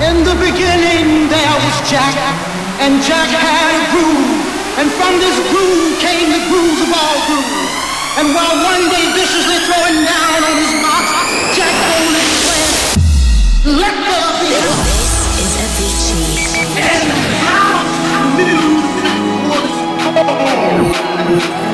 In the beginning there was Jack, and Jack had a groove. And from this groove came the grooves of all grooves. And while one day viciously throwing down on his box, Jack boldly declared, let there be This is a Avicii. And how new Levels.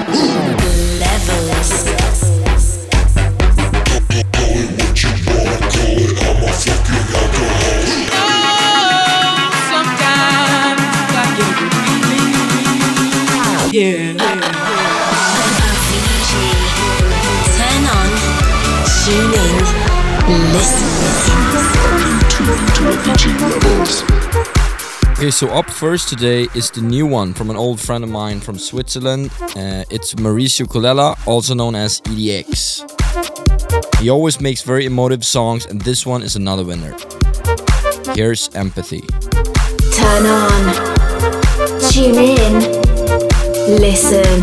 Okay, so up first today is the new one from an old friend of mine from Switzerland. Uh, it's Maurizio Colella, also known as EDX. He always makes very emotive songs, and this one is another winner. Here's Empathy. Turn on. Tune in. Listen.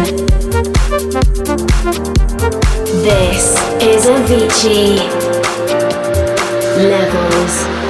This is Avicii. Levels.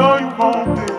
know you won't be.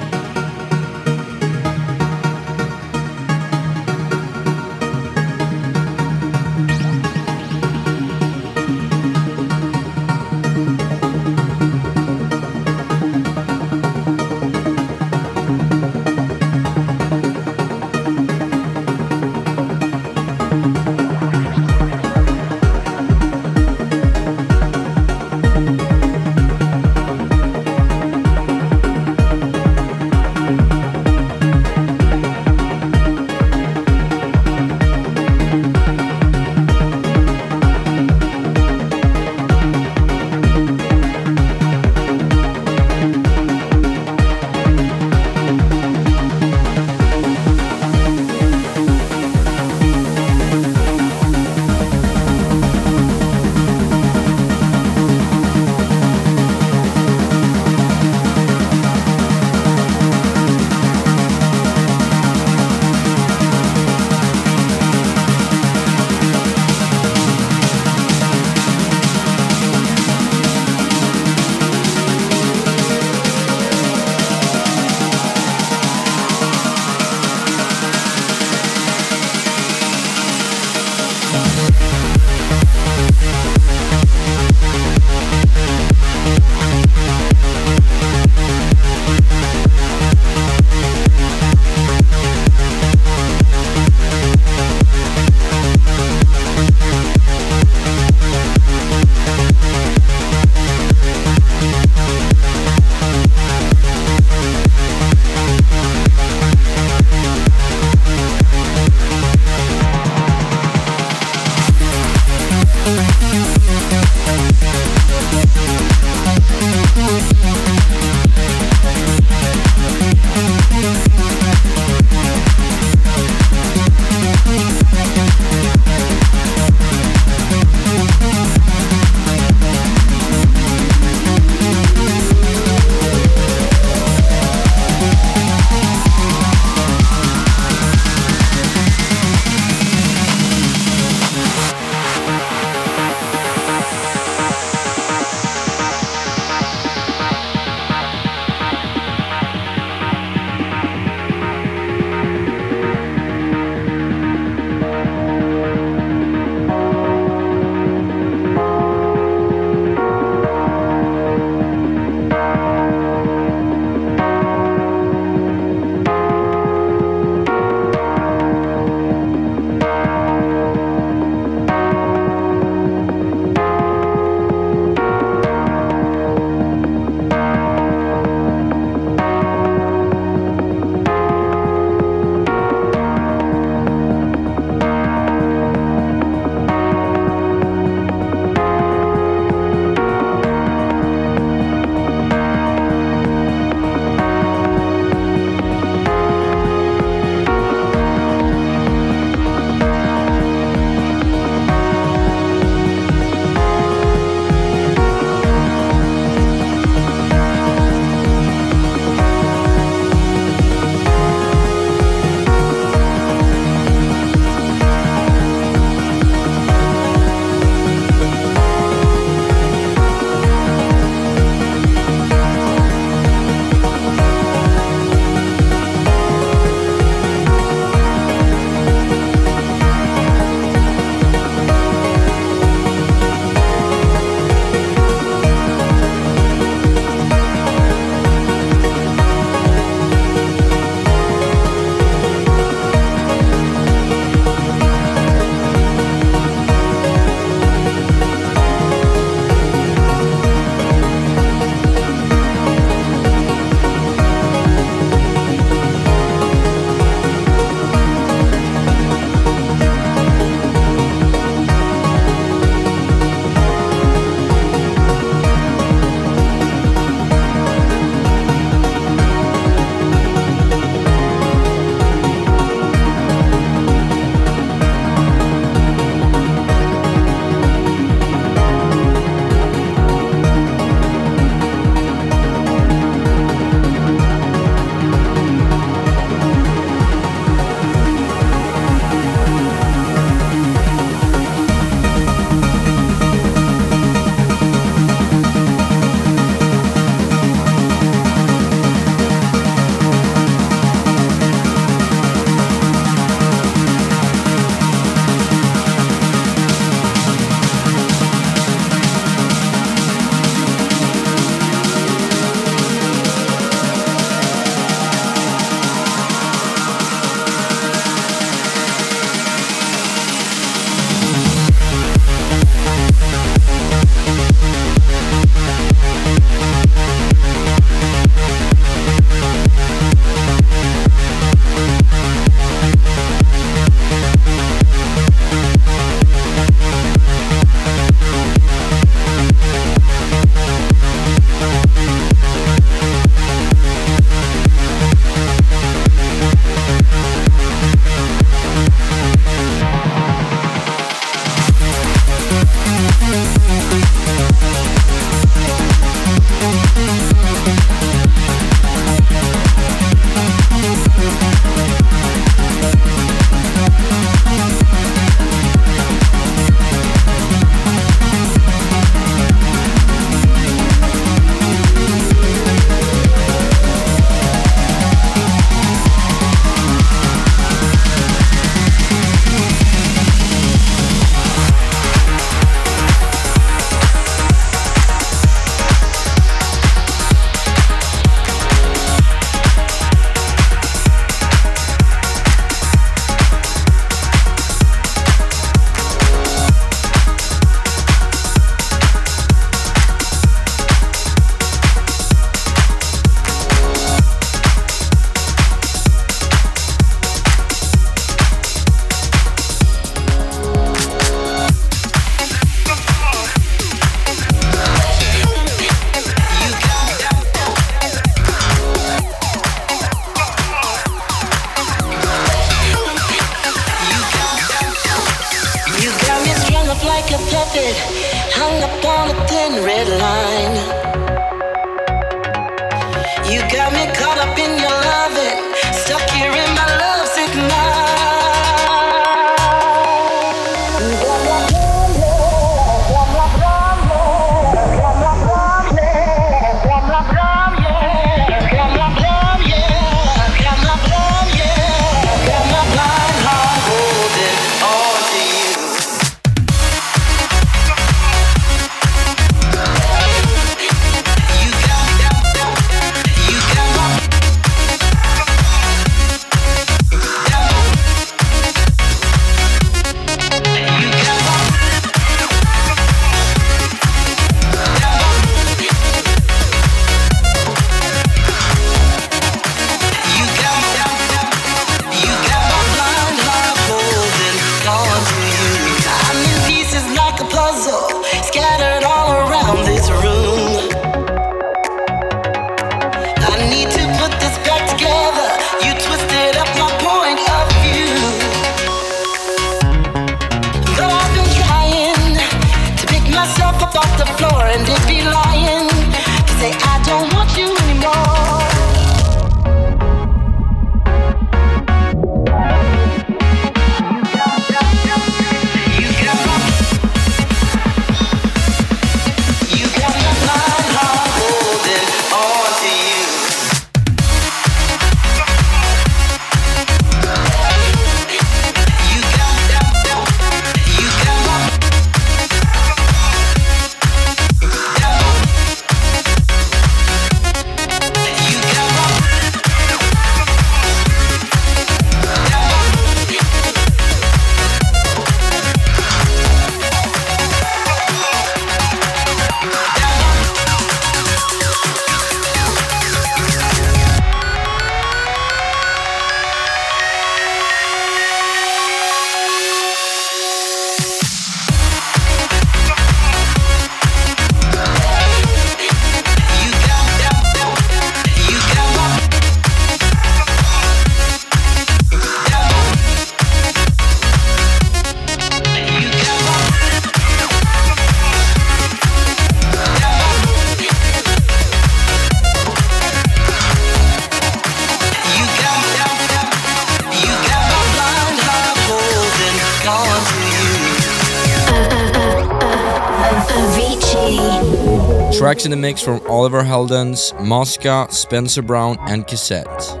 Tracks in the mix from Oliver Heldens, Moska, Spencer Brown, and Cazzette.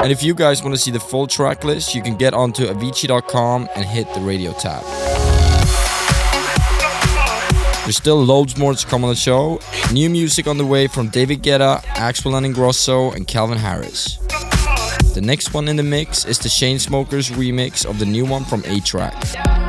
And if you guys want to see the full track list, you can get onto Avicii.com and hit the radio tab. There's still loads more to come on the show. New music on the way from David Guetta, Axwell and Ingrosso, and Calvin Harris. The next one in the mix is the Chainsmokers remix of the new one from A-Trak.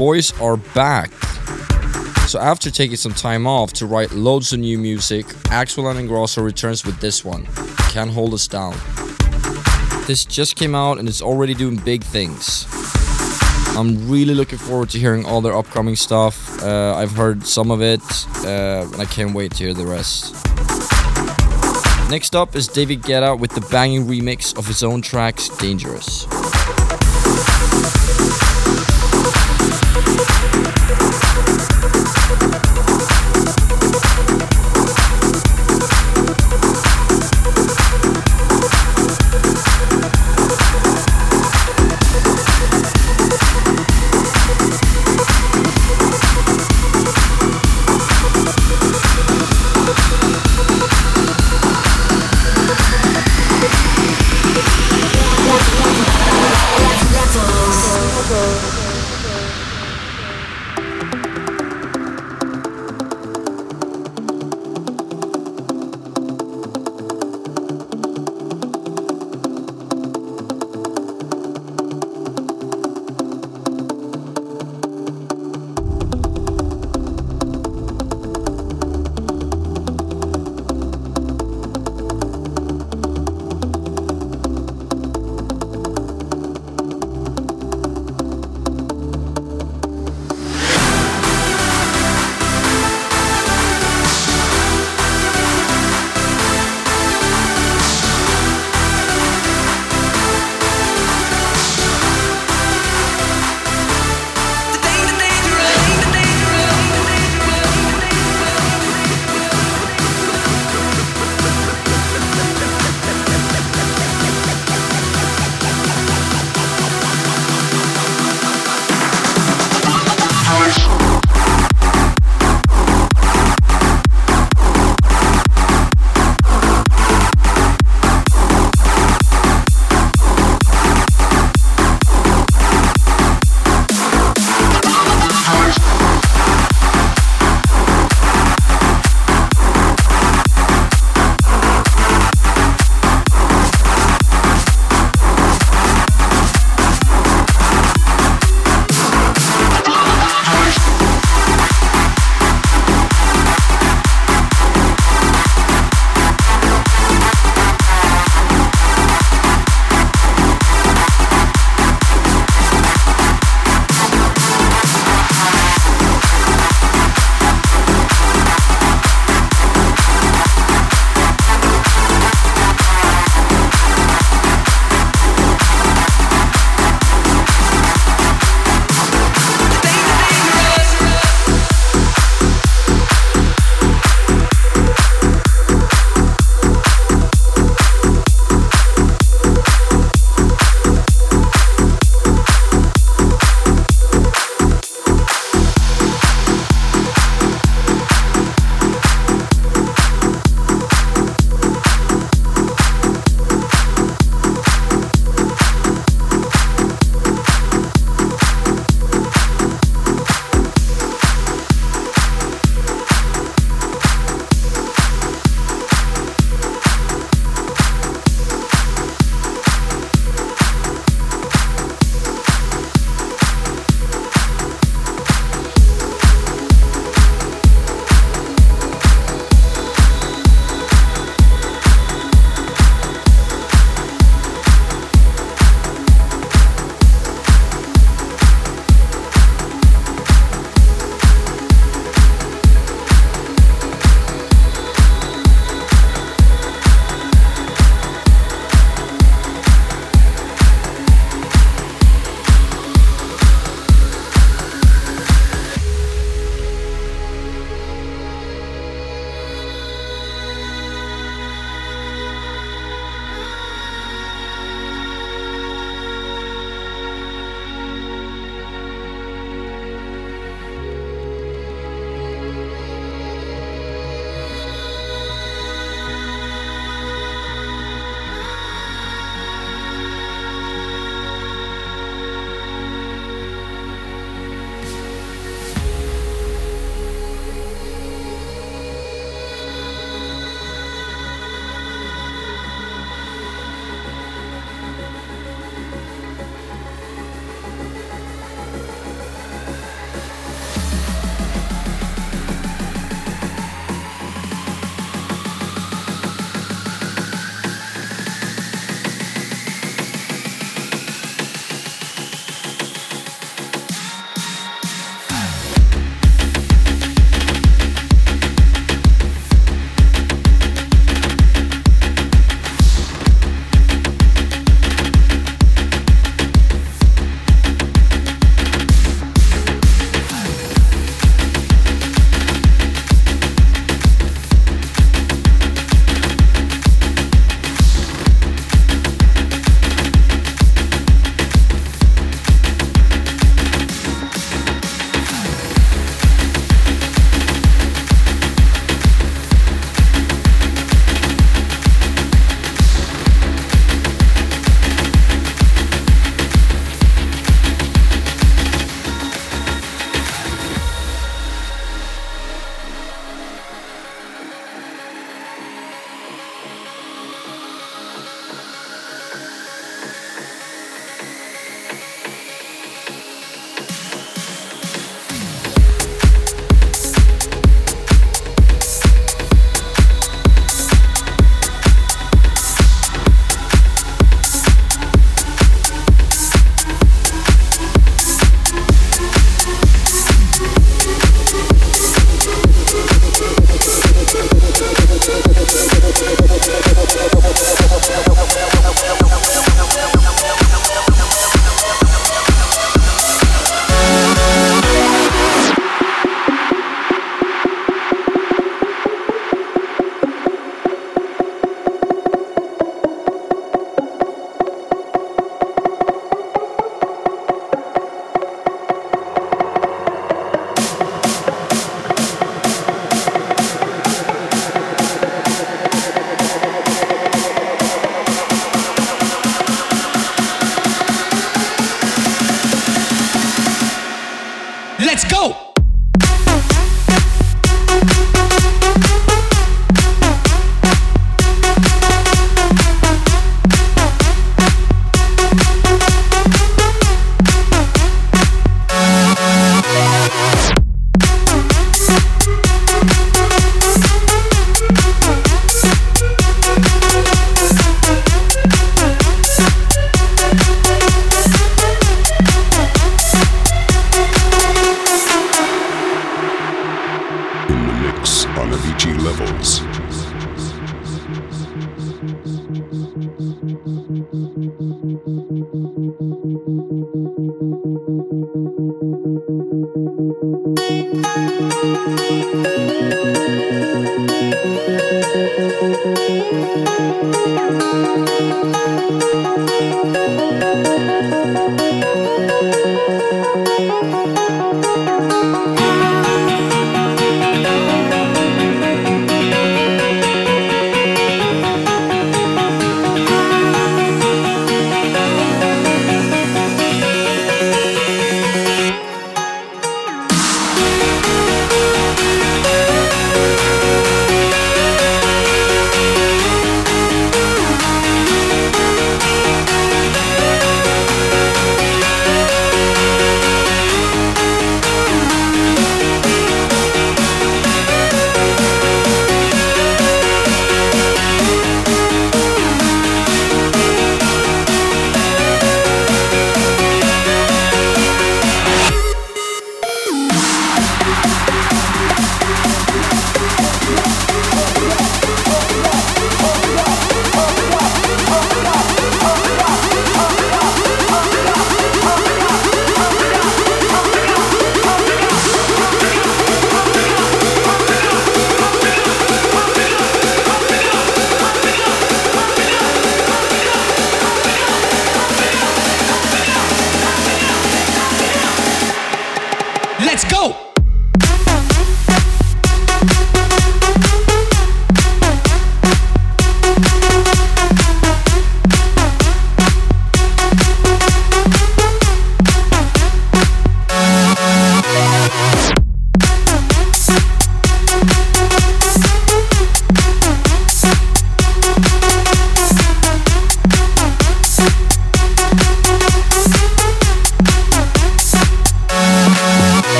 Boys are back. So after taking some time off to write loads of new music, Axwell and Ingrosso returns with this one, Can't Hold Us Down. This just came out and it's already doing big things. I'm really looking forward to hearing all their upcoming stuff. Uh, I've heard some of it, uh, and I can't wait to hear the rest. Next up is David Guetta with the banging remix of his own tracks, Dangerous.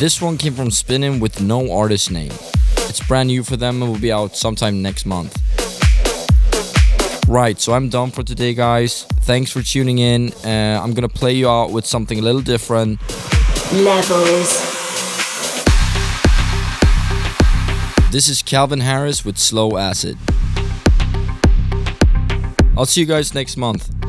This one came from Spinnin' with no artist name. It's brand new for them and will be out sometime next month. Right, so I'm done for today, guys. Thanks for tuning in. Uh, I'm gonna play you out with something a little different. Levels. This is Calvin Harris with Slow Acid. I'll see you guys next month.